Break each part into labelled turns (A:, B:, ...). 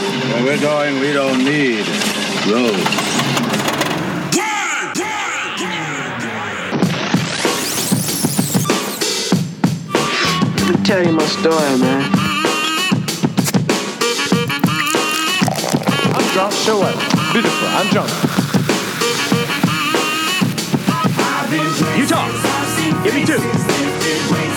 A: Where we're going, we don't need roads.
B: Let me tell you my story, man.
C: I'm drunk, so what? Beautiful, I'm drunk. You talk. Give me two.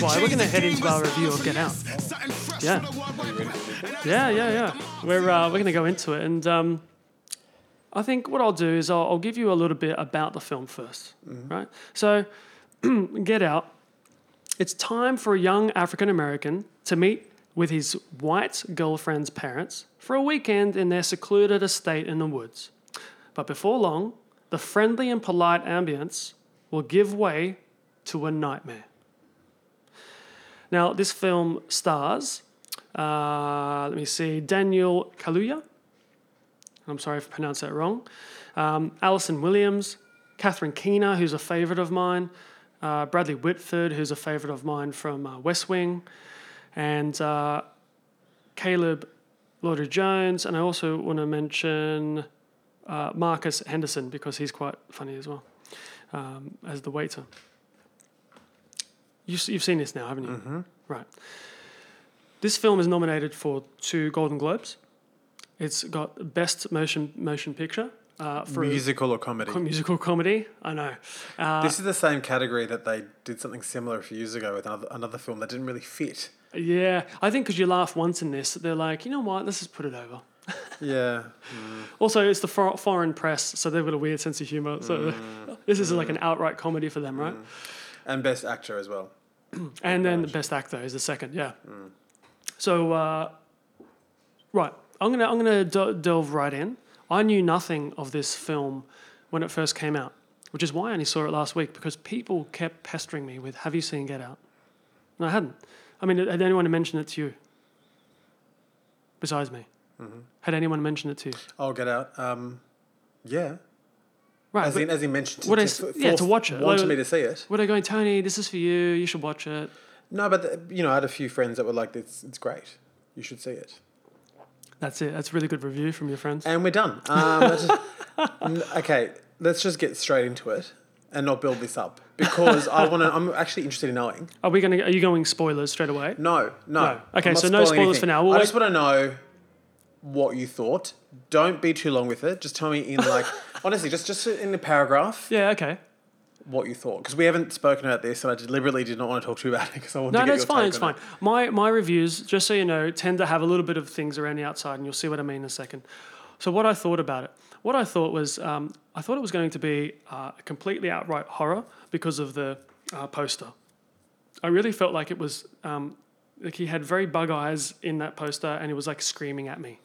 D: Why? We're going to head into our review of Get Out. Yeah.
E: for the worldwide-
D: Yeah, yeah, yeah. We're uh, we're going to go into it, and um, I think what I'll do is I'll, I'll give you a little bit about the film 1st right? So, Get Out. It's time for a young African American to meet with his white girlfriend's parents for a weekend in their secluded estate in the woods. But before long, the friendly and polite ambience will give way to a nightmare. Now, this film stars, uh, let me see, Daniel Kaluuya. I'm sorry if I pronounced that wrong. Um, Allison Williams, Catherine Keener, who's a favourite of mine, uh, Bradley Whitford, who's a favourite of mine from uh, West Wing, and uh, Caleb Landry Jones. And I also want to mention uh, Marcus Henderson because he's quite funny as well um, as the waiter. You, you've seen this now, haven't you? Mm-hmm. Right. This film is nominated for two Golden Globes. It's got Best Motion Motion Picture uh, for
F: Musical or comedy?
D: co- musical comedy. I know. Uh,
F: this is the same category that they did something similar a few years ago with another, another film that didn't really fit.
D: yeah, I think because you laugh once in this, they're like, you know what? Let's just put it over.
F: Yeah. Mm.
D: Also, it's the for- foreign press, so they've got a weird sense of humor. So mm. this is like mm. an outright comedy for them, right?
F: And Best Actor as well.
D: And then the best actor is the second, yeah. So, uh, right, I'm gonna I'm gonna d- delve right in. I knew nothing of this film when it first came out, which is why I only saw it last week because people kept pestering me with, "Have you seen Get Out?" And I hadn't. I mean, had anyone mentioned it to you besides me? Had anyone mentioned it to you?
F: I'll get out. Um, yeah.
D: Right.
F: As in, as he mentioned, to,
D: What
F: to,
D: is-
F: f-
D: yeah, to watch it.
F: Wanted
D: Like-
F: me to see it.
D: were they going, Tony? This is for you. You should watch it.
F: No, but the, you know, I had a few friends that were like, "It's it's great. You should see it."
D: That's it. That's a really good review from your friends.
F: And we're done. Um, okay, let's just get straight into it and not build this up because I want to. I'm actually interested in knowing.
D: Are we gonna? Are you going spoilers straight away?
F: No, no.
D: No. Okay, so no spoilers
F: anything.
D: for now. We'll
F: I
D: wait-
F: just want to know what you thought. Don't be too long with it. Just tell me in like honestly, just just in a paragraph
D: Yeah. Okay.
F: what you thought because we haven't spoken about this, and I deliberately did not want to talk to you about it because I wanted
D: No,
F: to get
D: that's
F: your
D: fine.
F: take
D: It's
F: on
D: fine.
F: it.
D: My my reviews, just so you know, tend to have a little bit of things around the outside, and you'll see what I mean in a second. So what I thought about it, what I thought was, um, I thought it was going to be uh, a completely outright horror because of the uh, poster. I really felt like it was um, like he had very bug eyes in that poster, and he was like screaming at me,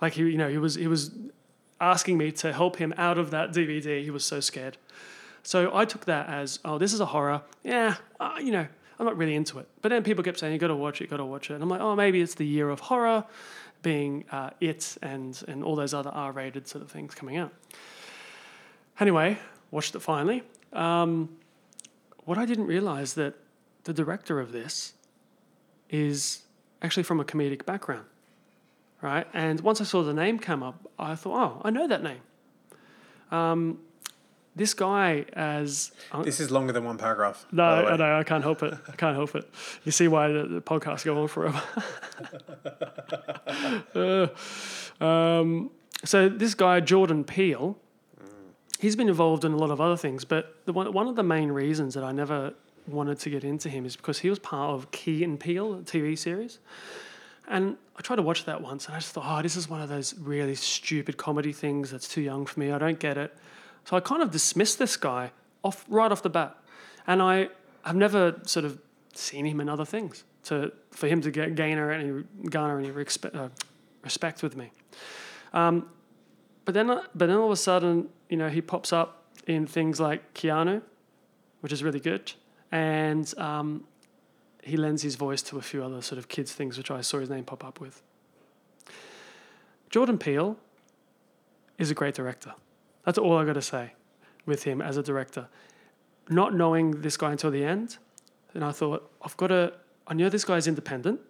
D: like he, you know, he was he was asking me to help him out of that DVD. He was so scared. So I took that as, oh, this is a horror. Yeah, uh, you know, I'm not really into it. But then people kept saying, you got to watch it, got to watch it. And I'm like, oh, maybe it's the year of horror, being uh, it and and all those other R-rated sort of things coming out. Anyway, watched it finally. Um, what I didn't realize that the director of this is actually from a comedic background, right? And once I saw the name come up, I thought, oh, I know that name. Um, this guy as
F: This is longer than one paragraph.
D: no. I know I can't help it. I can't help it. You see why the, the podcast go on forever. Uh, um, so this guy Jordan Peele, he's been involved in a lot of other things, but the one one of the main reasons that I never wanted to get into him is because he was part of Key and Peele a TV series, and I tried to watch that once, and I just thought, oh, this is one of those really stupid comedy things that's too young for me. I don't get it. So I kind of dismissed this guy off right off the bat, and I have never sort of seen him in other things to for him to get gainer any garner any respe- uh, respect with me. Um, but then, but then all of a sudden, you know, he pops up in things like Keanu, which is really good, and um, he lends his voice to a few other sort of kids things, which I saw his name pop up with. Jordan Peele is a great director. That's all I got to say with him as a director. Not knowing this guy until the end, and I thought I've got to. I know this guy's independent.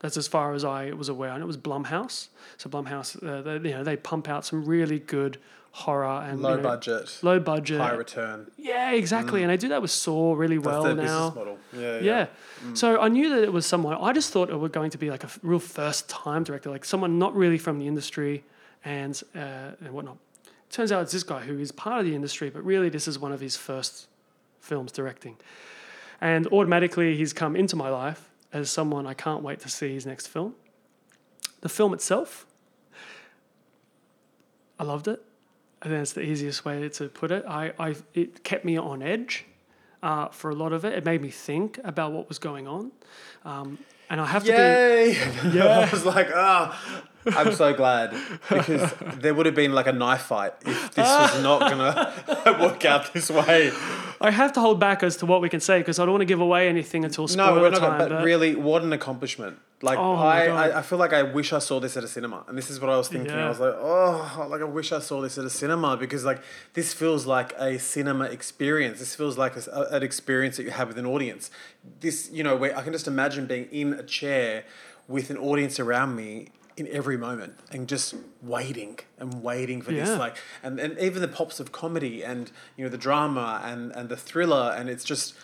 D: That's as far as I was aware, and it was Blumhouse. So Blumhouse, uh, they, you know, they pump out some really good horror and
F: Low
D: you know,
F: budget,
D: low budget,
F: high return.
D: yeah, exactly. And they do that with Saw really
F: That's
D: well
F: their
D: now.
F: business model. Yeah,
D: Yeah.
F: yeah.
D: So I knew that it was someone. I just thought it was going to be like a real first time director, like someone not really from the industry and uh, and whatnot. Turns out it's this guy who is part of the industry, but really this is one of his first films directing. And automatically he's come into my life as someone I can't wait to see his next film. The film itself, I loved it. I think that's the easiest way to put it. I, I it kept me on edge uh, for a lot of it. It made me think about what was going on, um, and I have to
F: Yay!
D: Yeah.
F: I was like, ah, I'm so glad because there would have been like a knife fight if this was not gonna work out this way.
D: I have to hold back as to what we can say because I don't want to give away anything until spoiler
F: No, we're not.
D: time.
F: Gonna, but really, what an accomplishment! Like
D: Oh
F: I, I, I feel like I wish I saw this at a cinema, and this is what I was thinking.
D: Yeah.
F: I was like, oh, like I wish I saw this at a cinema because like this feels like a cinema experience. This feels like a, an experience that you have with an audience. This, you know, where I can just imagine being in a chair with an audience around me in every moment and just waiting and waiting for
D: Yeah.
F: this like and, and even the pops of comedy and you know the drama and and the thriller and it's just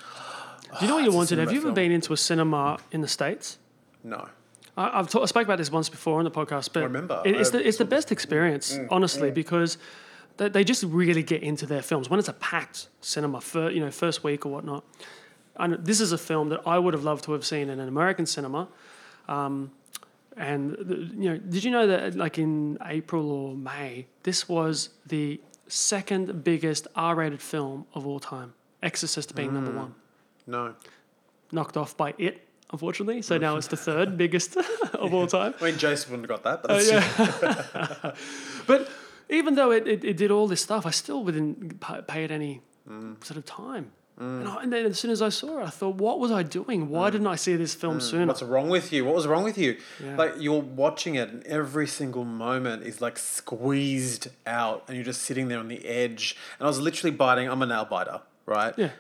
D: Do you know what you wanted? Have you ever
F: film.
D: been into a cinema in the states?
F: no
D: I, I've ta- I spoke about this once before on the podcast, but
F: remember.
D: it- it's
F: I
D: the it's the best experience, honestly, because they, they just really get into their films when it's a packed cinema for you know first week or whatnot. And this is a film that I would have loved to have seen in an American cinema. Um, and you know, did you know that like in April or May, this was the second biggest R-rated film of all time, Exorcist being number one
F: no
D: knocked off by It, unfortunately. So now it's the third biggest of all time.
F: I mean, Joseph wouldn't have got that, but
D: Uh, yeah. but even though it, it, it did all this stuff, I still didn't pay it any sort of time. Mm. And, I, and then as soon as I saw it, I thought, what was I doing? Why mm. didn't I see this film mm. sooner?
F: what's wrong with you? What was wrong with you?
D: Yeah.
F: Like you're watching it, and every single moment is like squeezed out, and you're just sitting there on the edge. And I was literally biting. I'm a nail biter, right?
D: Yeah.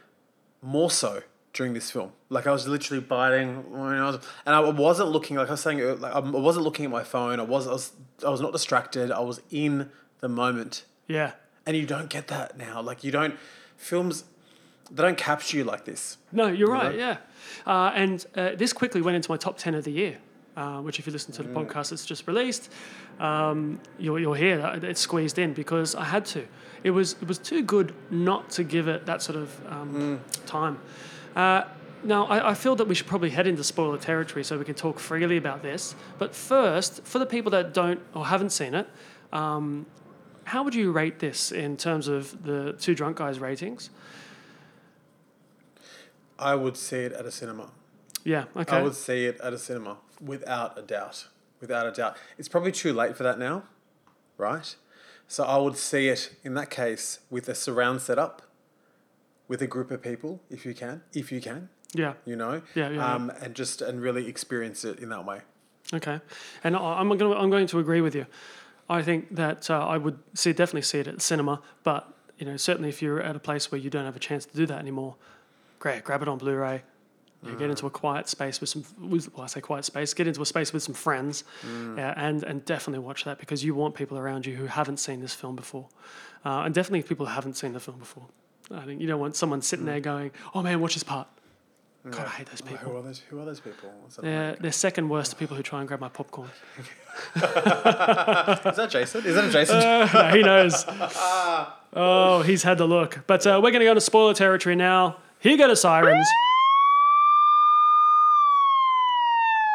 F: More so during this film. Like I was literally biting when I was, and I wasn't looking. Like I was saying, uh, like I wasn't looking at my phone. I was. I was. I was not distracted. I was in the moment.
D: Yeah.
F: And you don't get that now. Like you don't films they don't capture you like this.
D: No, you're right.
F: know?
D: Yeah, uh, and uh, this quickly went into my top ten of the year, uh, which if you listen to the
F: Mm.
D: podcast that's just released, um, you'll you'll hear that it's squeezed in because I had to. It was it was too good not to give it that sort of um,
F: Mm.
D: time. Uh, now, I, I feel that we should probably head into spoiler territory so we can talk freely about this. But first, for the people that don't or haven't seen it, um, how would you rate this in terms of the two drunk guys ratings?
F: I would see it at a cinema.
D: Yeah, okay.
F: I would see it at a cinema without a doubt. Without a doubt. It's probably too late for that now, right? So I would see it in that case with a surround setup, with a group of people, if you can, if you can,
D: yeah.
F: you know,
D: Yeah, yeah, yeah.
F: um, and just and really experience it in that way.
D: Okay, and I'm going to I'm going to agree with you. I think that uh, I would see definitely see it at the cinema, but you know certainly if you're at a place where you don't have a chance to do that anymore, great, grab it on Blu-ray. You know, Get into a mm. quiet space with some, with, well, I say quiet space. Get into a space with some friends, mm. yeah, and and definitely watch that because you want people around you who haven't seen this film before, uh, and definitely people who haven't seen the film before. I think you don't want someone sitting there mm. going, "Oh man, watch this part." God, I hate those people.
F: who are those? Who are those people? What's that
D: They're, second worst to people who try and grab my popcorn.
F: Is that Jason? Is that a Jason?
D: Uh, no, he knows. Ah. Oh, he's had the look. But uh, we're going to go to spoiler territory now. Here go the sirens.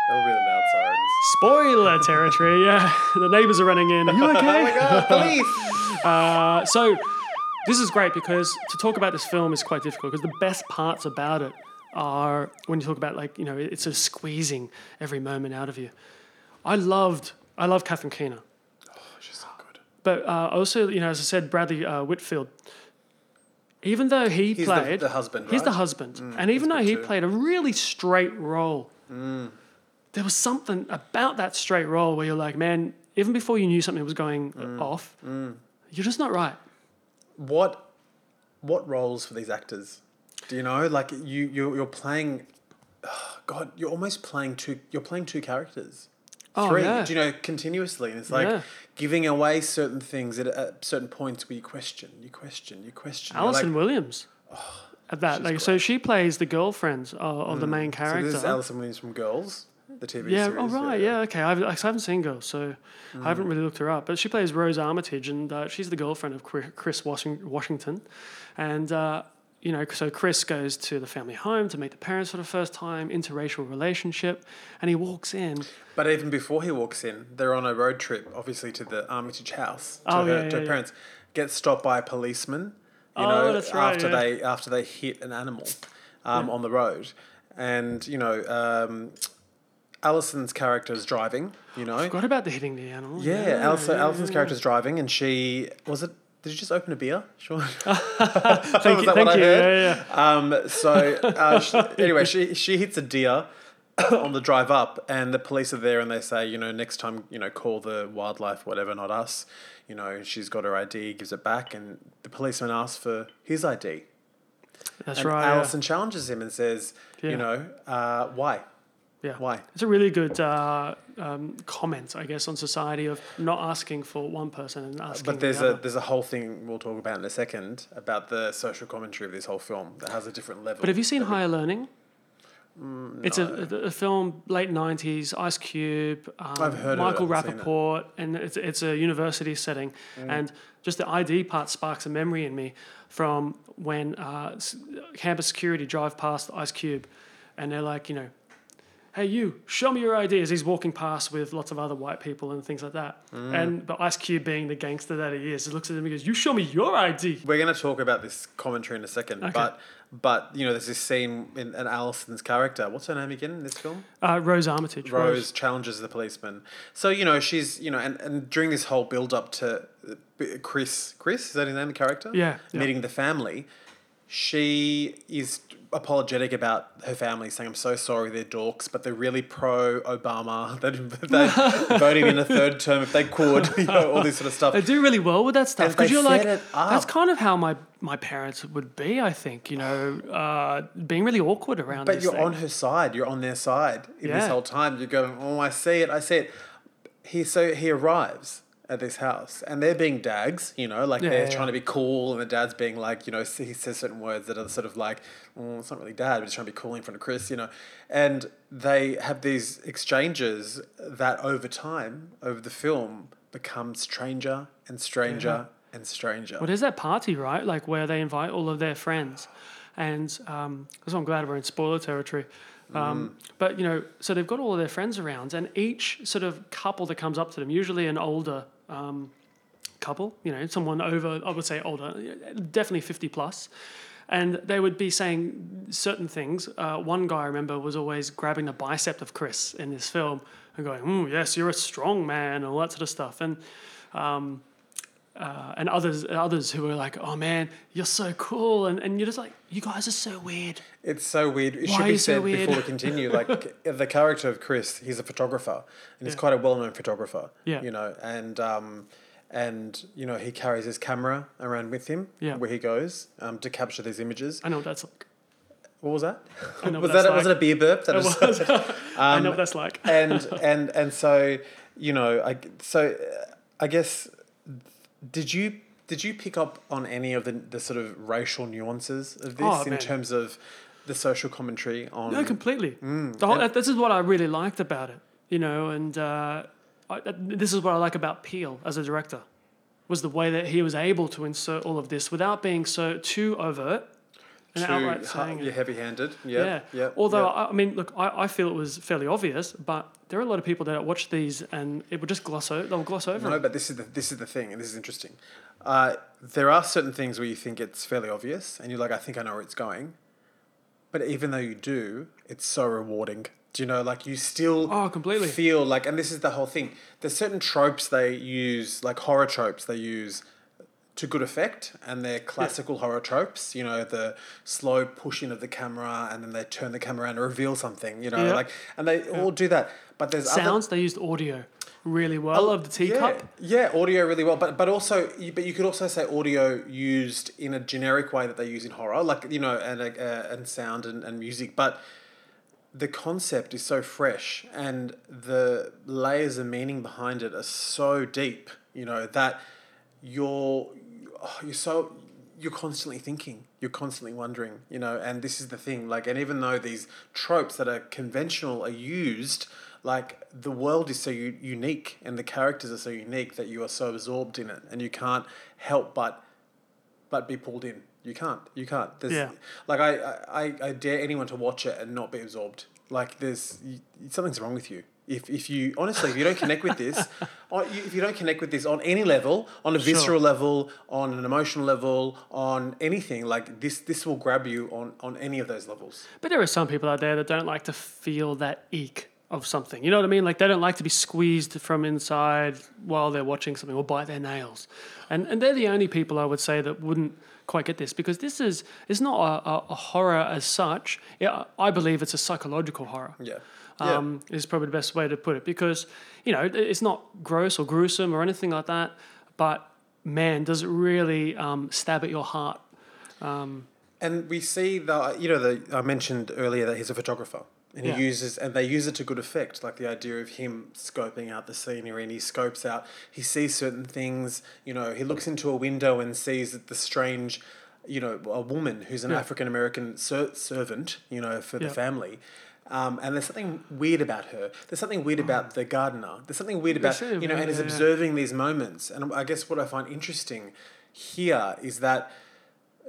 F: they were really loud sirens.
D: Spoiler territory. Yeah, the neighbors are running in. Are you okay?
F: Oh my god, police!
D: Uh, so this is great because to talk about this film is quite difficult because the best parts about it are when you talk about like you know it's sort of squeezing every moment out of you. I loved I love Catherine Keener.
F: Oh, she's so good.
D: But uh, also, you know, as I said, Bradley uh, Whitfield. Even though he
F: He's
D: played
F: the husband,
D: he's the
F: right? Mm,
D: husband, and even though he
F: too. Mm.
D: played a really straight role, there was something about that straight role where you're like, man, even before you knew something was going
F: Mm.
D: off, you're just not right.
F: What what roles for these actors? Do you know? Like you you you're playing. God, you're almost playing two. You're playing two characters.
D: Oh,
F: Three.
D: yeah.
F: Do you know continuously? And it's like
D: Yeah.
F: giving away certain things at, at certain points where you question, you question, you question.
D: Allison
F: like,
D: Williams. At that, like, so she plays the girlfriend of, of the main character.
F: so this is Allison Williams from Girls, the TV
D: Yeah.
F: series.
D: Oh right. Yeah. okay. I've, I haven't seen Girls, so I haven't
F: Mm.
D: really looked her up. But she plays Rose Armitage, and uh, she's the girlfriend of Chris Washington, and uh, you know, so Chris goes to the family home to meet the parents for the first time, interracial relationship, and he walks in.
F: But even before he walks in, they're on a road trip, obviously to the Armitage house to
D: Oh,
F: her,
D: yeah,
F: to her
D: yeah.
F: parents. Gets stopped by a policeman. You
D: Oh,
F: know,
D: that's right,
F: after they after they hit an animal um, on the road, and you know, um, Allison's character is driving. You know,
D: Forgot about the hitting the animal.
F: yeah, Allison,
D: yeah, Allison's
F: character is driving, and she was it. Did you just open a beer? Sure.
D: Thank you. Thank you. Yeah, yeah.
F: Um, so uh, she, anyway, she she hits a deer on the drive up, and the police are there, and they say, you know, next time, you know, call the wildlife, whatever, not us. You know, she's got her ID, gives it back, and the policeman asks for his ID.
D: That's
F: And
D: right. yeah.
F: Allison challenges him and says,
D: Yeah.
F: you know, uh, why?
D: Yeah.
F: Why?
D: It's a really good uh, um, comment, I guess, on society of not asking for one person and asking.
F: But there's
D: the
F: a there's a whole thing we'll talk about in a second about the social commentary of this whole film that has a different level.
D: But have you seen Higher Learning?
F: Mm,
D: It's a, a, film late '90s. Ice Cube, um,
F: of it,
D: Michael
F: I it.
D: And it's it's a university setting.
F: Mm.
D: And just the ID part sparks a memory in me from when uh, campus security drive past Ice Cube, and they're like, you know, hey you, show me your ID as he's walking past with lots of other white people and things like that.
F: Mm.
D: And but Ice Cube being the gangster that he is, he looks at him and goes, "You show me your ID."
F: We're going to talk about this commentary in a second,
D: Okay.
F: but but you know, there's this scene in, in Allison's character. What's her name again in this film?
D: Uh, Rose Armitage.
F: Rose challenges the policeman. So you know, she's you know, and, and during this whole build up to uh, Chris, Chris is that his name? The character,
D: Yeah, yeah.
F: meeting the family. She is apologetic about her family, saying, "I'm so sorry, they're dorks, but they're really pro Obama. They're, voting in a third term if they could, you know, all this sort of stuff."
D: They do really well with that stuff because you're like, that's kind of how my, my parents would be. I think you know, uh, being really awkward around.
F: But you're
D: thing.
F: on her side. You're on their side in this whole time. You're going, oh, I see it. I see it. He so he arrives at this house, and they're being dags. You know, like
D: Yeah,
F: they're
D: yeah,
F: trying to be cool, and the dad's being like, you know, he says certain words that are sort of like, oh, it's not really dad, but he's trying to be cool in front of Chris. You know, and they have these exchanges that over time, over the film, become stranger and stranger and stranger.
D: Well, there's that party, right? Like where they invite all of their friends, and um, that's why I'm glad we're in spoiler territory. Um, But you know, so they've got all of their friends around, and each sort of couple that comes up to them, usually an older um, couple, you know, someone over, I would say older, definitely 50 plus, and they would be saying certain things. Uh, one guy I remember was always grabbing the bicep of Chris in this film and going, mm, "Yes, you're a strong man," and all that sort of stuff, and. Um, uh, and others others who were like, "Oh man, you're so cool," and, and you're just like, "You guys are so weird."
F: It's so weird. It
D: Why
F: should be said
D: weird?
F: before we continue. Like the character of Chris, he's a photographer, and he's quite a well-known photographer.
D: Yeah.
F: You know, and um, and you know he carries his camera around with him
D: Yeah.
F: where he goes um, to capture these images.
D: I know what that's like.
F: What was that?
D: I know
F: was
D: what
F: that
D: that's
F: was it a beer burp? That
D: It
F: was-
D: was. I know what that's like.
F: and and and so you know, I so I guess did you did you pick up on any of the the sort of racial nuances of this
D: Oh,
F: in
D: man.
F: terms of the social commentary on
D: No, completely. the whole,
F: and-
D: this is what I really liked about it, you know, and uh, I, this is what I like about Peele as a director, was the way that he was able to insert all of this without being so too overt and
F: too
D: outright saying
F: you're heavy-handed.
D: Yeah.
F: Yeah, yeah.
D: Although
F: yeah.
D: I, I mean, look, I, I feel it was fairly obvious, but there are a lot of people that watch these and it would just gloss over. They'll gloss over.
F: No,
D: it.
F: but this is the this is the thing, and this is interesting. Uh, there are certain things where you think it's fairly obvious, and you're like, I think I know where it's going. But even though you do, it's so rewarding. Do you know, like you still
D: Oh, completely.
F: feel like, and this is the whole thing. There's certain tropes they use, like horror tropes they use to good effect and they're classical horror tropes you know the slow pushing of the camera and then they turn the camera around to reveal something you know
D: Yeah.
F: like and they all do that but there's other,
D: Sounds, they used audio really well of the teacup.
F: yeah, yeah, audio really well, but but also, but you could also say audio used in a generic way that they use in horror, like you know, and uh, and sound and, and music, but the concept is so fresh and the layers of meaning behind it are so deep, you know, that you're oh, you're so you're constantly thinking, you're constantly wondering, you know, and this is the thing, like, and even though these tropes that are conventional are used, like the world is so u- unique and the characters are so unique that you are so absorbed in it and you can't help but but be pulled in. You can't. You can't. There's,
D: Yeah.
F: Like I, I, I dare anyone to watch it and not be absorbed. Like there's something's wrong with you. If, if you honestly if you don't connect with this, you- if you don't connect with this on any level, on a visceral level, on an emotional level, on anything like this, this will grab you on on any of those levels.
D: But there are some people out there that don't like to feel that eek of something. You know what I mean? Like they don't like to be squeezed from inside while they're watching something or bite their nails. And and they're the only people I would say that wouldn't quite get this because this is it's not a, a, a horror as such. Yeah, I believe it's a psychological horror.
F: Yeah.
D: Um, is probably the best way to put it because you know it's not gross or gruesome or anything like that, but man, does it really um, stab at your heart?
F: And we see the you know the I mentioned earlier that he's a photographer and
D: Yeah.
F: he uses and they use it to good effect like the idea of him scoping out the scenery and he scopes out he sees certain things you know he looks into a window and sees that the strange you know a woman who's an
D: Yeah.
F: African American ser- servant you know for
D: Yeah.
F: the family. Um, and there's something weird about her. There's something weird about the gardener. There's something weird about you know, and
D: yeah.
F: observing these moments. And I guess what I find interesting here is that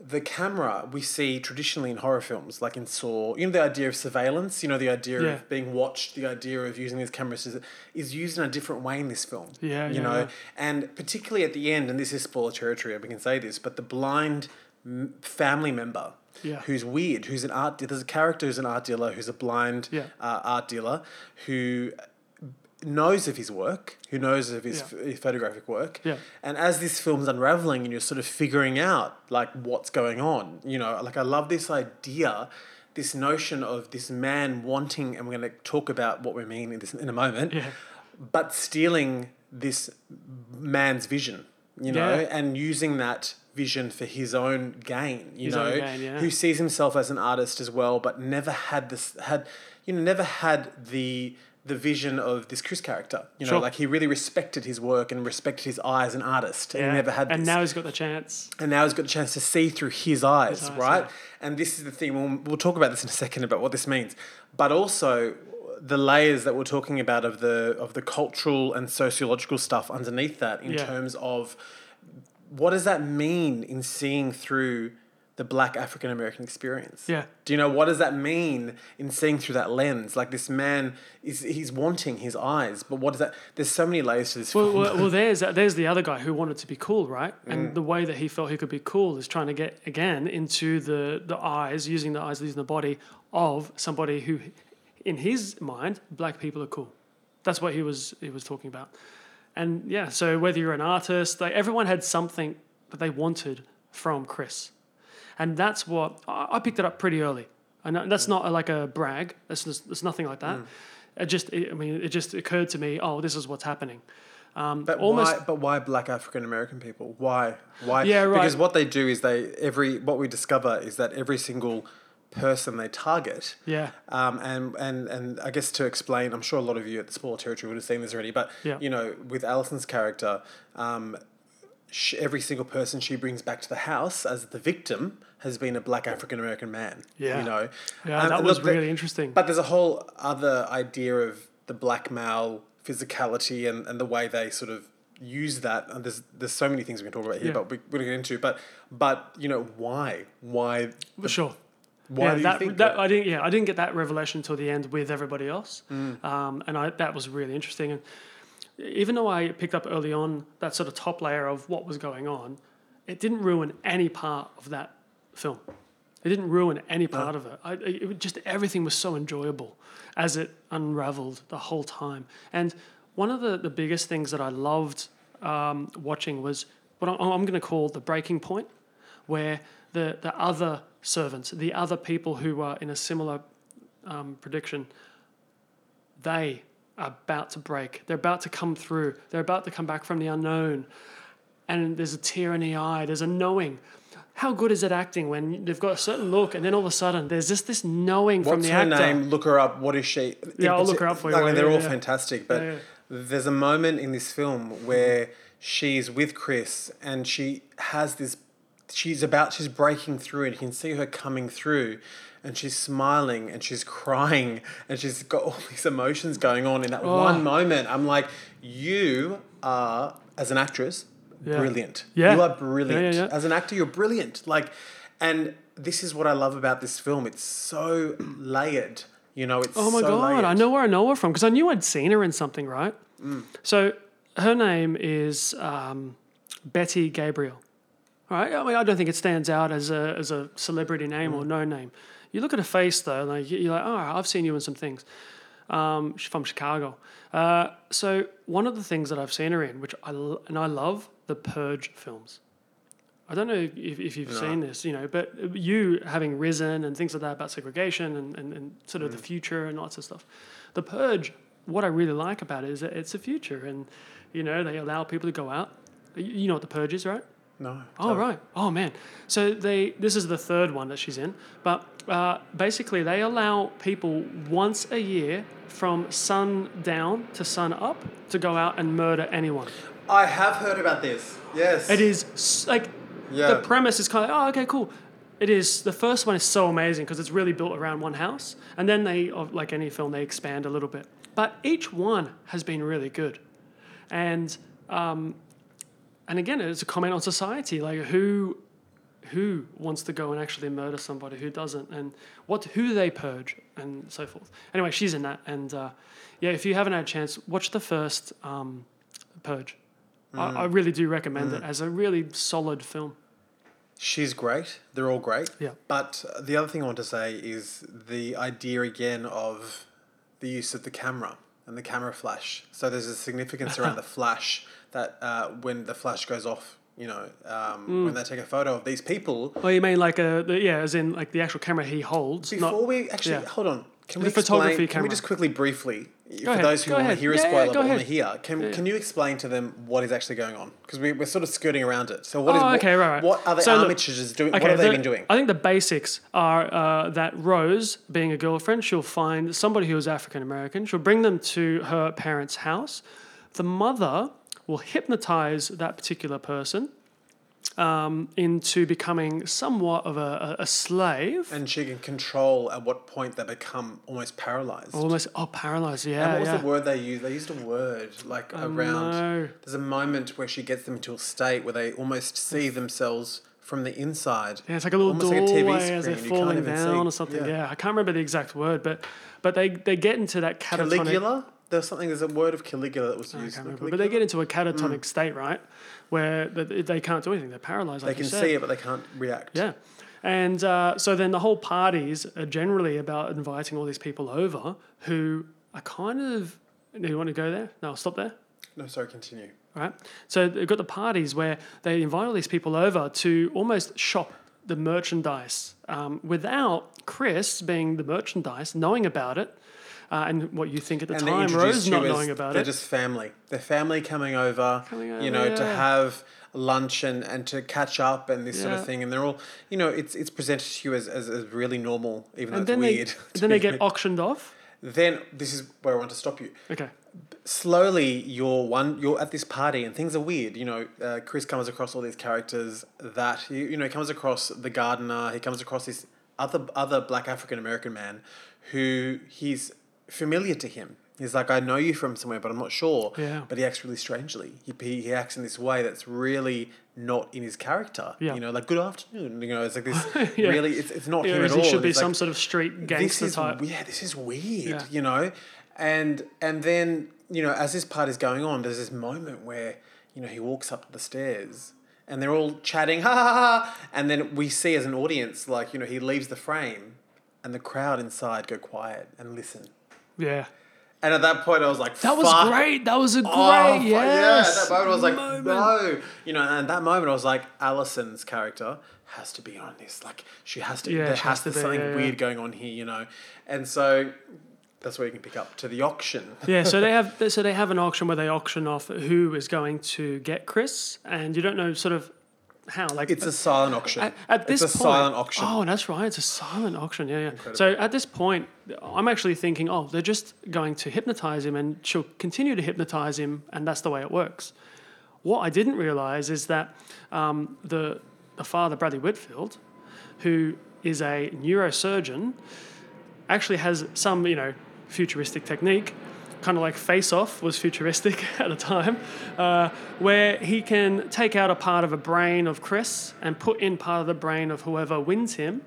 F: the camera we see traditionally in horror films, like in Saw, you know, the idea of surveillance, you know, the idea
D: Yeah.
F: of being watched, the idea of using these cameras is, is used in a different way in this film.
D: Yeah,
F: You
D: yeah,
F: know,
D: yeah.
F: and particularly at the end, and this is spoiler territory, we can say this, but the blind family member
D: Yeah.
F: who's weird, who's an art, dealer? there's a character who's an art dealer, who's a blind
D: Yeah.
F: uh, art dealer, who knows of his work, who knows of his,
D: Yeah.
F: f- his photographic work.
D: Yeah.
F: And as this film's unraveling and you're sort of figuring out like what's going on, you know, like I love this idea, this notion of this man wanting, and we're going to talk about what we mean in this in a moment,
D: Yeah.
F: but stealing this man's vision, you know, and using that vision for his own gain, you
D: His
F: know,
D: gain, yeah.
F: who sees himself as an artist as well, but never had this had you know never had the the vision of this Chris character. You know,
D: Sure.
F: like he really respected his work and respected his eye as an artist, and
D: Yeah.
F: he never had.
D: And now he's got the chance.
F: and now he's got the chance to see through his eyes,
D: eyes,
F: right?
D: yeah.
F: And this is the thing. We'll, we'll talk about this in a second about what this means, but also the layers that we're talking about of the of the cultural and sociological stuff underneath that in
D: Yeah.
F: terms of what does that mean in seeing through the black African American experience?
D: Yeah.
F: Do you know what does that mean in seeing through that lens? Like this man is he's wanting his eyes, but what does that? There's so many layers to this
D: Well, well, well, there's there's the other guy who wanted to be cool, right?
F: Mm.
D: And the way that he felt he could be cool is trying to get again into the the eyes, using the eyes, using the body of somebody who, in his mind, black people are cool. That's what he was he was talking about. And yeah, so whether you're an artist, like everyone had something that they wanted from Chris, and that's what I, picked it up pretty early. And that's not like a brag. That's just, it's nothing like
F: Mm.
D: that. It just, I mean, it just occurred to me. Oh, this is what's happening.
F: But
D: almost-
F: why? But why black African American people? Why? Why?
D: Yeah, right.
F: Because what they do is they every what we discover is that every single person they target.
D: Yeah.
F: Um, and and and I guess to explain, I'm sure a lot of you at the spoiler territory would have seen this already. But
D: Yeah.
F: you know, with Allison's character, um, sh every single person she brings back to the house as the victim has been a black African American man.
D: Yeah.
F: You know.
D: Yeah,
F: Um,
D: that was
F: look, the-
D: really interesting.
F: But there's a whole other idea of the black male physicality and, and the way they sort of use that. And there's there's so many things we can talk about here,
D: Yeah.
F: but we, we're going to get into. But but you know why why
D: For sure.
F: Why
D: yeah,
F: do you
D: that,
F: think
D: that,
F: that?
D: I didn't. Yeah, I didn't get that revelation until the end with everybody else,
F: Mm.
D: um, and I, that was really interesting. And even though I picked up early on that sort of top layer of what was going on, it didn't ruin any part of that film. It didn't ruin any part of it. I, it just everything was so enjoyable as it unraveled the whole time. And one of the, the biggest things that I loved um, watching was what I'm, I'm going to call the breaking point, where the the other servants, the other people who are in a similar um, prediction, they are about to break. They're about to come through. They're about to come back from the unknown, and there's a tear in the eye. There's a knowing. How good is it acting when they've got a certain look, and then all of a sudden there's just this knowing from
F: What's
D: the
F: her
D: actor.
F: name? Look her up. What is she?
D: Yeah, I'll look her up for you
F: I mean, they're all
D: yeah.
F: fantastic, but
D: Yeah, yeah.
F: there's a moment in this film where she's with Chris and she has this. She's about. She's breaking through, and you can see her coming through. And she's smiling and she's crying and she's got all these emotions going on in that
D: Oh.
F: one moment. I'm like, you are, as an actress,
D: Yeah.
F: brilliant.
D: Yeah.
F: You are brilliant.
D: yeah.
F: As an actor, you're brilliant. Like, and this is what I love about this film. It's so layered. You know, it's
D: Oh my
F: so
D: god,
F: layered.
D: I know where I know her from because I knew I'd seen her in something, right?
F: Mm.
D: So her name is um, Betty Gabriel. Right, I mean I don't think it stands out as a as a celebrity name
F: Mm.
D: or no name. You look at her face though, like you're like, oh, I've seen you in some things. Um, she's from Chicago. Uh, so one of the things that I've seen her in, which I l- and I love, the Purge films. I don't know if, if you've seen this, you know, but you having risen and things like that about segregation and, and, and sort of the future and lots of stuff. The Purge, what I really like about it is that it's a future and, you know, they allow people to go out. You know what the Purge is, right?
F: No.
D: Oh right. Oh man. So they this is the third one that she's in, but uh, basically they allow people once a year from sundown to sun up to go out and murder anyone.
F: I have heard about this. Yes.
D: It is s- like
F: Yeah.
D: the premise is kind of oh okay cool. It is the first one is so amazing because it's really built around one house, and then they like any film they expand a little bit. But each one has been really good, and um, and again it's a comment on society like who who wants to go and actually murder somebody who doesn't and what who do they purge and so forth anyway she's in that and uh, yeah if you haven't had a chance watch the first um, purge I, I really do recommend it as a really solid film
F: She's great. They're all great.
D: Yeah.
F: But the other thing I want to say is the idea again of the use of the camera and the camera flash. So there's a significance around the flash that uh, when the flash goes off, you know, um,
D: Mm.
F: when they take a photo of these people.
D: oh you mean like a the, yeah as in like the actual camera he holds
F: Before
D: not,
F: we actually
D: yeah.
F: hold on, can
D: The
F: we
D: photography
F: explain, Can
D: camera.
F: we just quickly, briefly, for
D: ahead,
F: those who
D: go
F: want
D: ahead.
F: to hear a
D: Yeah, yeah,
F: spoiler
D: go
F: but want to
D: ahead.
F: hear, can, can you explain to them what is actually going on? Because we, we're sort of skirting around it. So what is
D: Oh,
F: what,
D: okay, right, right.
F: what are the
D: So look-
F: Armitages doing? what have they
D: the-
F: been doing?
D: I think the basics are uh, that Rose, being a girlfriend, she'll find somebody who is African American. She'll bring them to her parents' house. The mother will hypnotize that particular person um, into becoming somewhat of a, a, slave.
F: And she can control at what point they become almost paralyzed.
D: Almost, oh, paralyzed. Yeah.
F: and what was
D: yeah.
F: the word they used? They used a word like around.
D: know.
F: There's a moment where she gets them into a state where they almost see themselves from the inside.
D: Yeah, it's like a little
F: Almost like a TV
D: doorway as they're
F: screen, you can't
D: falling down
F: see.
D: or something.
F: Yeah.
D: Yeah. I can't remember the exact word, but but they, they get into that catatonic.
F: Caligula. There's something. There's a word of Caligula that was used.
D: remember, but they get into a catatonic state, right, where they, they can't do anything. They're paralyzed.
F: They can see it, but they can't react.
D: Yeah. And uh, so then the whole parties are generally about inviting all these people over who are kind of. Do you want to go there? No, stop there.
F: No, sorry. Continue.
D: All right. So they've got the parties where they invite all these people over to almost shop the merchandise um, without Chris being the merchandise, knowing about it. Uh, and what you think at the
F: and
D: time, Rose not knowing about
F: they're
D: it.
F: just family. They're family coming over,
D: Coming
F: you
D: over,
F: know, to have lunch and, and to catch up and this sort of thing. And they're all, you know, it's it's presented to you as, as, as really normal, even
D: and
F: though it's
D: they,
F: weird. to
D: then they get auctioned off.
F: Then this is where I want to stop you.
D: Okay.
F: Slowly, you're one. You're at this party, and things are weird. You know, uh, Chris comes across all these characters that you, you know. He comes across the gardener. He comes across this other other black African American man, who he's familiar to him. He's like, I know you from somewhere, but I'm not sure.
D: Yeah.
F: But he acts really strangely. He, he, he acts in this way that's really not in his character.
D: Yeah.
F: You know, like good afternoon. You know, it's like this
D: Yeah.
F: really. It's, it's not him
D: Whereas
F: at all.
D: he should be
F: It's
D: some
F: like,
D: sort of street
F: this
D: gangster
F: is
D: type.
F: yeah, this is weird,
D: Yeah.
F: you know, and and then you know as this part is going on, there's this moment where you know he walks up the stairs and they're all chatting, ha ha ha, ha, and then we see as an audience like you know he leaves the frame, and the crowd inside go quiet and listen.
D: Yeah.
F: And at that point, I was like,
D: That was great. That was a great,
F: Oh,
D: yes.
F: Yeah, at that moment I was like,
D: moment.
F: no. You know, and that moment I was like, Allison's character has to be on this. Like, she has to,
D: Yeah,
F: there
D: she
F: has to be something
D: yeah, yeah.
F: weird going on here, you know? And so that's where you can pick up to the auction.
D: Yeah, so they have so they have an auction where they auction off who is going to get Chris, and you don't know sort of how. Like
F: It's a silent auction.
D: at, at this
F: it's a
D: point,
F: silent auction.
D: Oh, that's right. It's a silent auction. Yeah, yeah. So at this point, I'm actually thinking, oh, they're just going to hypnotize him, and she'll continue to hypnotize him, and that's the way it works. What I didn't realize is that um, the the father, Bradley Whitfield, who is a neurosurgeon, actually has some, you know, futuristic technique, kind of like Face Off was futuristic at the time, uh, where he can take out a part of a brain of Chris and put in part of the brain of whoever wins him.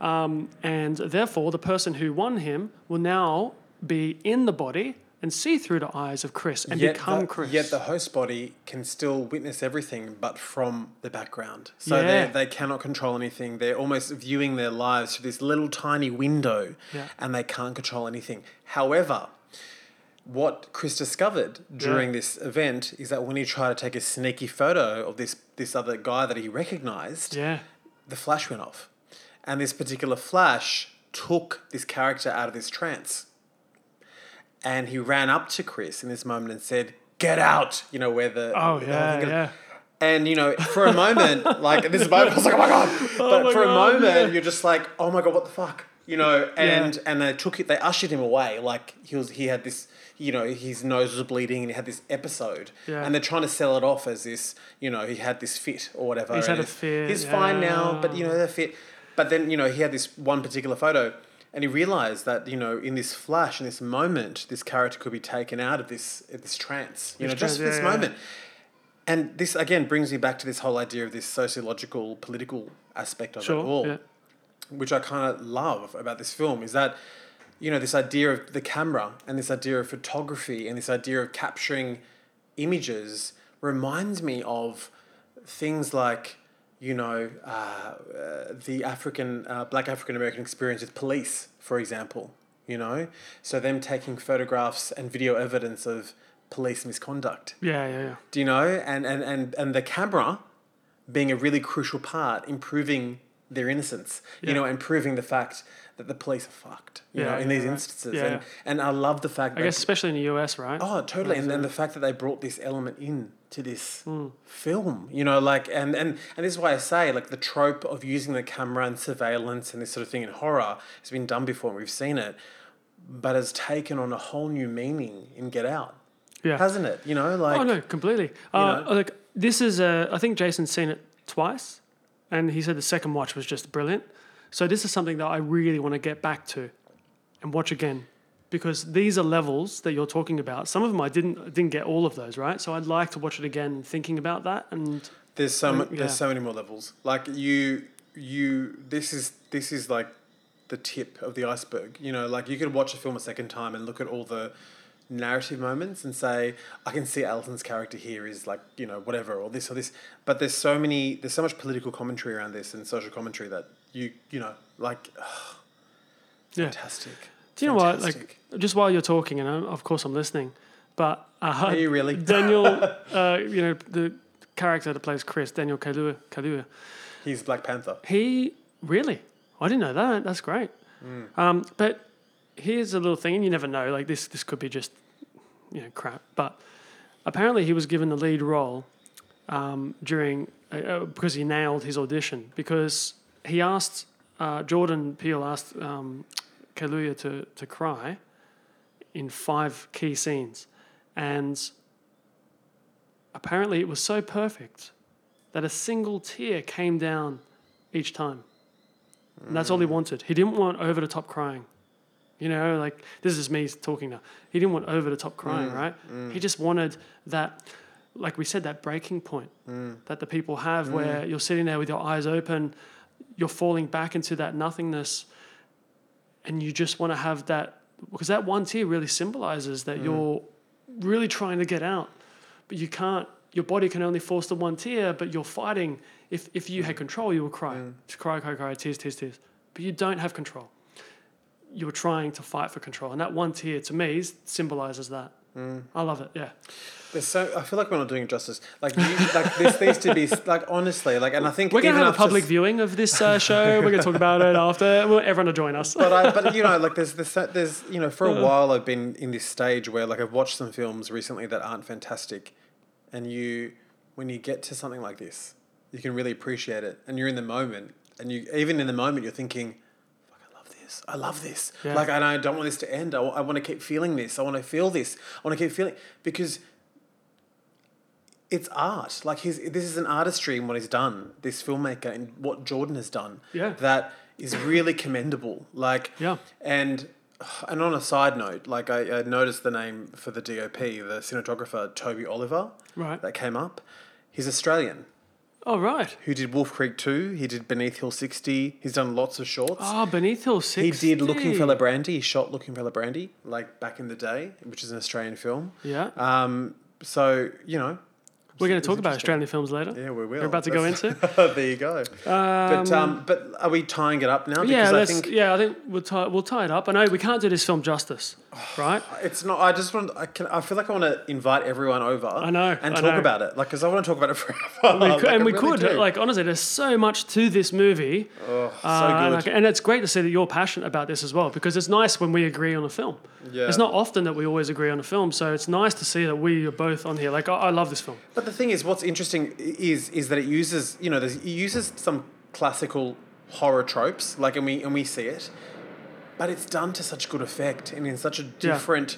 D: Um, and therefore, the person who won him will now be in the body and see through the eyes of Chris and become
F: the,
D: Chris.
F: Yet the host body can still witness everything, but from the background. So
D: Yeah.
F: they they cannot control anything. They're almost viewing their lives through this little tiny window,
D: Yeah.
F: and they can't control anything. However, what Chris discovered during
D: Yeah.
F: this event is that when he tried to take a sneaky photo of this this other guy that he recognized,
D: yeah.
F: the flash went off. And this particular flash took this character out of this trance. And he ran up to Chris in this moment and said, Get out! You know, where the.
D: Oh,
F: the
D: yeah, yeah.
F: And, you know, for a moment, like, this moment, I was like, Oh my God! Oh but
D: my
F: for a moment,
D: yeah.
F: you're just like, Oh my God, what the fuck? You know, and
D: Yeah.
F: and they took it, they ushered him away. Like, he was, he had this, you know, his nose was bleeding and he had this episode.
D: Yeah.
F: And they're trying to sell it off as this, you know, he had this fit or whatever.
D: He's had a fit,
F: He's fine now, but, you know,
D: yeah.
F: they're fit. But then, you know, he had this one particular photo and he realized that, you know, in this flash, in this moment, this character could be taken out of this this trance, you
D: This
F: know, just
D: trance,
F: for this
D: yeah, yeah.
F: moment. And this, again, brings me back to this whole idea of this sociological, political aspect of it all
D: Sure. Yeah.
F: Which I kind of love about this film is that you know this idea of the camera and this idea of photography and this idea of capturing images reminds me of things like you know uh, uh, the African uh, Black African American experience with police, for example. You know, so them taking photographs and video evidence of police misconduct
D: Yeah, yeah, yeah.
F: do you know and and and, and the camera being a really crucial part improving their innocence you know and proving the fact that the police are fucked you
D: Yeah,
F: know in
D: yeah,
F: these
D: right.
F: instances
D: Yeah,
F: and, and i love the fact
D: I guess especially in the US, right?
F: oh totally and, and the fact that they brought this element in to this
D: Hmm.
F: film you know like and, and and this is why i say like the trope of using the camera and surveillance and this sort of thing in horror has been done before and we've seen it but has taken on a whole new meaning in get out
D: yeah.
F: hasn't it you know like
D: oh no, completely. Uh,
F: know?
D: like this is a. I think Jason's seen it twice, and he said the second watch was just brilliant. So this is something that I really want to get back to, and watch again, because these are levels that you're talking about. Some of them I didn't didn't get all of those right. So I'd like to watch it again, thinking about that. And
F: There's so
D: yeah.
F: there's so many more levels. Like you you this is this is like the tip of the iceberg. You know, like you could watch a film a second time and look at all the narrative moments and say, I can see Alton's character here is like, you know, whatever, or this or this. But there's so many there's so much political commentary around this and social commentary that you you know, like
D: yeah,
F: fantastic.
D: do you know what? Like just while you're talking, and I'm, of course I'm listening, but uh,
F: Are you really?
D: Daniel, uh, you know the character that plays Chris, Daniel Kaluuya, Kaluuya
F: He's Black Panther.
D: He really? I didn't know that. That's great. Um, but here's a little thing, and you never know. Like this, this could be just you know crap. But apparently, he was given the lead role um, during uh, uh, because he nailed his audition because he asked uh, Jordan Peele asked um, Kaluuya to to cry in five key scenes, and apparently it was so perfect that a single tear came down each time. And that's all he wanted. He didn't want over the top crying. You know, like this is me talking now. He didn't want over the top crying, mm, right? Mm. He just wanted that, like we said, that breaking point mm. that the people have where you're sitting there with your eyes open, you're falling back into that nothingness, and you just want to have that because that one tear really symbolizes that you're really trying to get out, but you can't. Your body can only force the one tear, but you're fighting. If if you had control, you would cry, cry, cry, cry, tears, tears, tears. But you don't have control. You were trying to fight for control, and that one tear to me symbolizes that.
F: Mm.
D: I love it. Yeah.
F: There's so I feel like we're not doing it justice. Like you, like this needs to be like honestly like, and I think
D: We're gonna have a public
F: s-
D: viewing of this uh, show. We're gonna talk about it after. We want everyone to join us.
F: But I, but you know, like there's this, there's you know, for a while I've been in this stage where like I've watched some films recently that aren't fantastic, and you, when you get to something like this, you can really appreciate it, and you're in the moment, and you even in the moment you're thinking, "Fuck, I love this, I love this."
D: Yeah.
F: Like, and I don't want this to end. I, want to keep feeling this. I want to feel this. I want to keep feeling because it's art. Like he's this is an artistry in what he's done. This filmmaker and what Jordan has done.
D: Yeah.
F: That is really commendable. Like
D: Yeah.
F: And and on a side note, like I, I noticed the name for the DOP, the cinematographer Toby Oliver.
D: Right.
F: That came up. He's Australian.
D: Oh right.
F: Who did Wolf Creek 2? He did Beneath Hill 60. He's done lots of shorts.
D: Oh, Beneath Hill
F: sixty.
D: he
F: did Looking for Alibrandi. He shot Looking for Alibrandi, like back in the day, which is an Australian film.
D: Yeah.
F: Um, so, you know,
D: We're going to talk about. Australian films later.
F: Yeah, we will.
D: We're about to go into.
F: there you go. but um, but are we tying it up now? Because
D: Yeah,
F: I think
D: yeah. I think we'll tie we'll tie it up. I know we can't do this film justice, right?
F: it's not. I just want. I can. I feel like I want to invite everyone over. I
D: know,
F: and
D: I
F: talk
D: know.
F: about it. Like, because I want to talk about it forever.
D: We
F: Like,
D: and we
F: really
D: could like honestly. There's so much to this movie,
F: oh, so
D: uh, and,
F: good.
D: can- and it's great to see that you're passionate about this as well because it's nice when we agree on a film.
F: Yeah.
D: It's not often that we always agree on a film, so it's nice to see that we are both on here. Like I, I love this film.
F: But the thing is, what's interesting is is that it uses you know it uses some classical horror tropes like and we and we see it, but it's done to such good effect and in such a different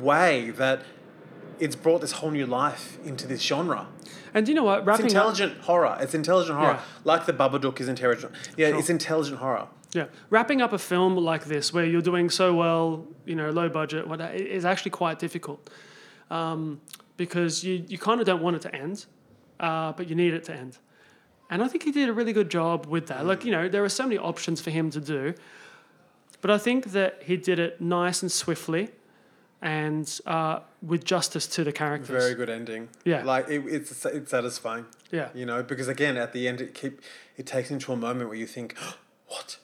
F: way that it's brought this whole new life into this genre.
D: And you know what?
F: It's
D: Wrapping up,
F: intelligent horror. It's intelligent horror,
D: Yeah.
F: like the Babadook is intelligent. Yeah,
D: Sure.
F: it's intelligent horror.
D: Yeah, wrapping up a film like this, where you're doing so well, you know, low budget, what is actually quite difficult, um, because you you kind of don't want it to end, uh, but you need it to end, and I think he did a really good job with that. Like you know, there are so many options for him to do, but I think that he did it nice and swiftly, and uh, with justice to the characters.
F: Very good ending.
D: Yeah.
F: like it, it's it's satisfying.
D: Yeah.
F: you know, because again, at the end, it keep it takes into a moment where you think, what,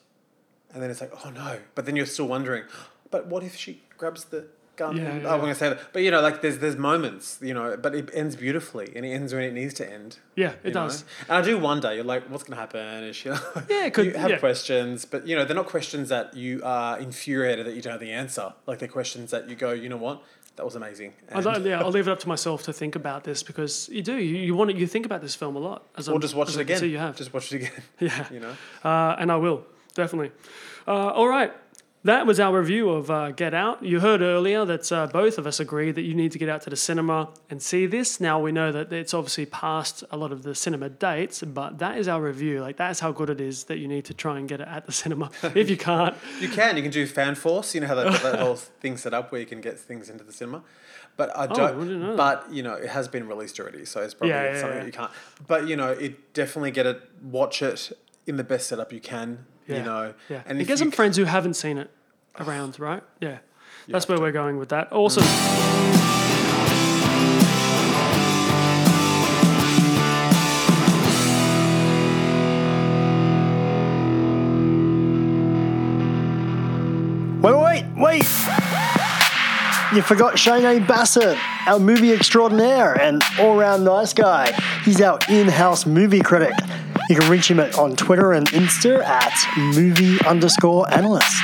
F: and then it's like, oh no, but then you're still wondering, but what if she grabs the gun?
D: Yeah, yeah,
F: oh, I'm gonna say that, but you know, like there's there's moments, you know, but it ends beautifully, and it ends when it needs to end.
D: Yeah, it
F: know?
D: does.
F: And I do wonder, you're like, what's gonna happen? Is she?
D: Yeah, it could-
F: you have
D: yeah.
F: questions, but you know, they're not questions that you are infuriated that you don't have the answer. Like they're questions that you go, you know what, that was amazing. And-
D: like- yeah, I'll leave it up to myself to think about this because you do. You, you want to, you think about this film a lot. As
F: or
D: I'm-
F: just watch it
D: I
F: again.
D: See you have.
F: Just watch it again.
D: Yeah.
F: You know.
D: Uh, and I will, definitely. Uh, all right. That was our review of uh, Get Out. You heard earlier that uh, both of us agree that you need to get out to the cinema and see this. Now we know that it's obviously past a lot of the cinema dates, but that is our review. Like, that's how good it is that you need to try and get it at the cinema. if you can't,
F: You can. You can do FanForce. You know how they've that whole thing set up where you can get things into the cinema. But I don't.
D: Oh, I know
F: but you know, it has been released already, so it's probably
D: Yeah, yeah,
F: something
D: yeah.
F: that you can't. But you know, it definitely get it. Watch it in the best setup you can.
D: yeah.
F: You know,
D: yeah.
F: and
D: And
F: if
D: get some
F: c-
D: friends who haven't seen it around, right? Yeah. That's where we're going with that. Awesome.
G: Wait, wait, wait! You forgot Shane Bassett, our movie extraordinaire and all round nice guy. He's our in house movie critic. You can reach him on Twitter and Insta at movie underscore analyst.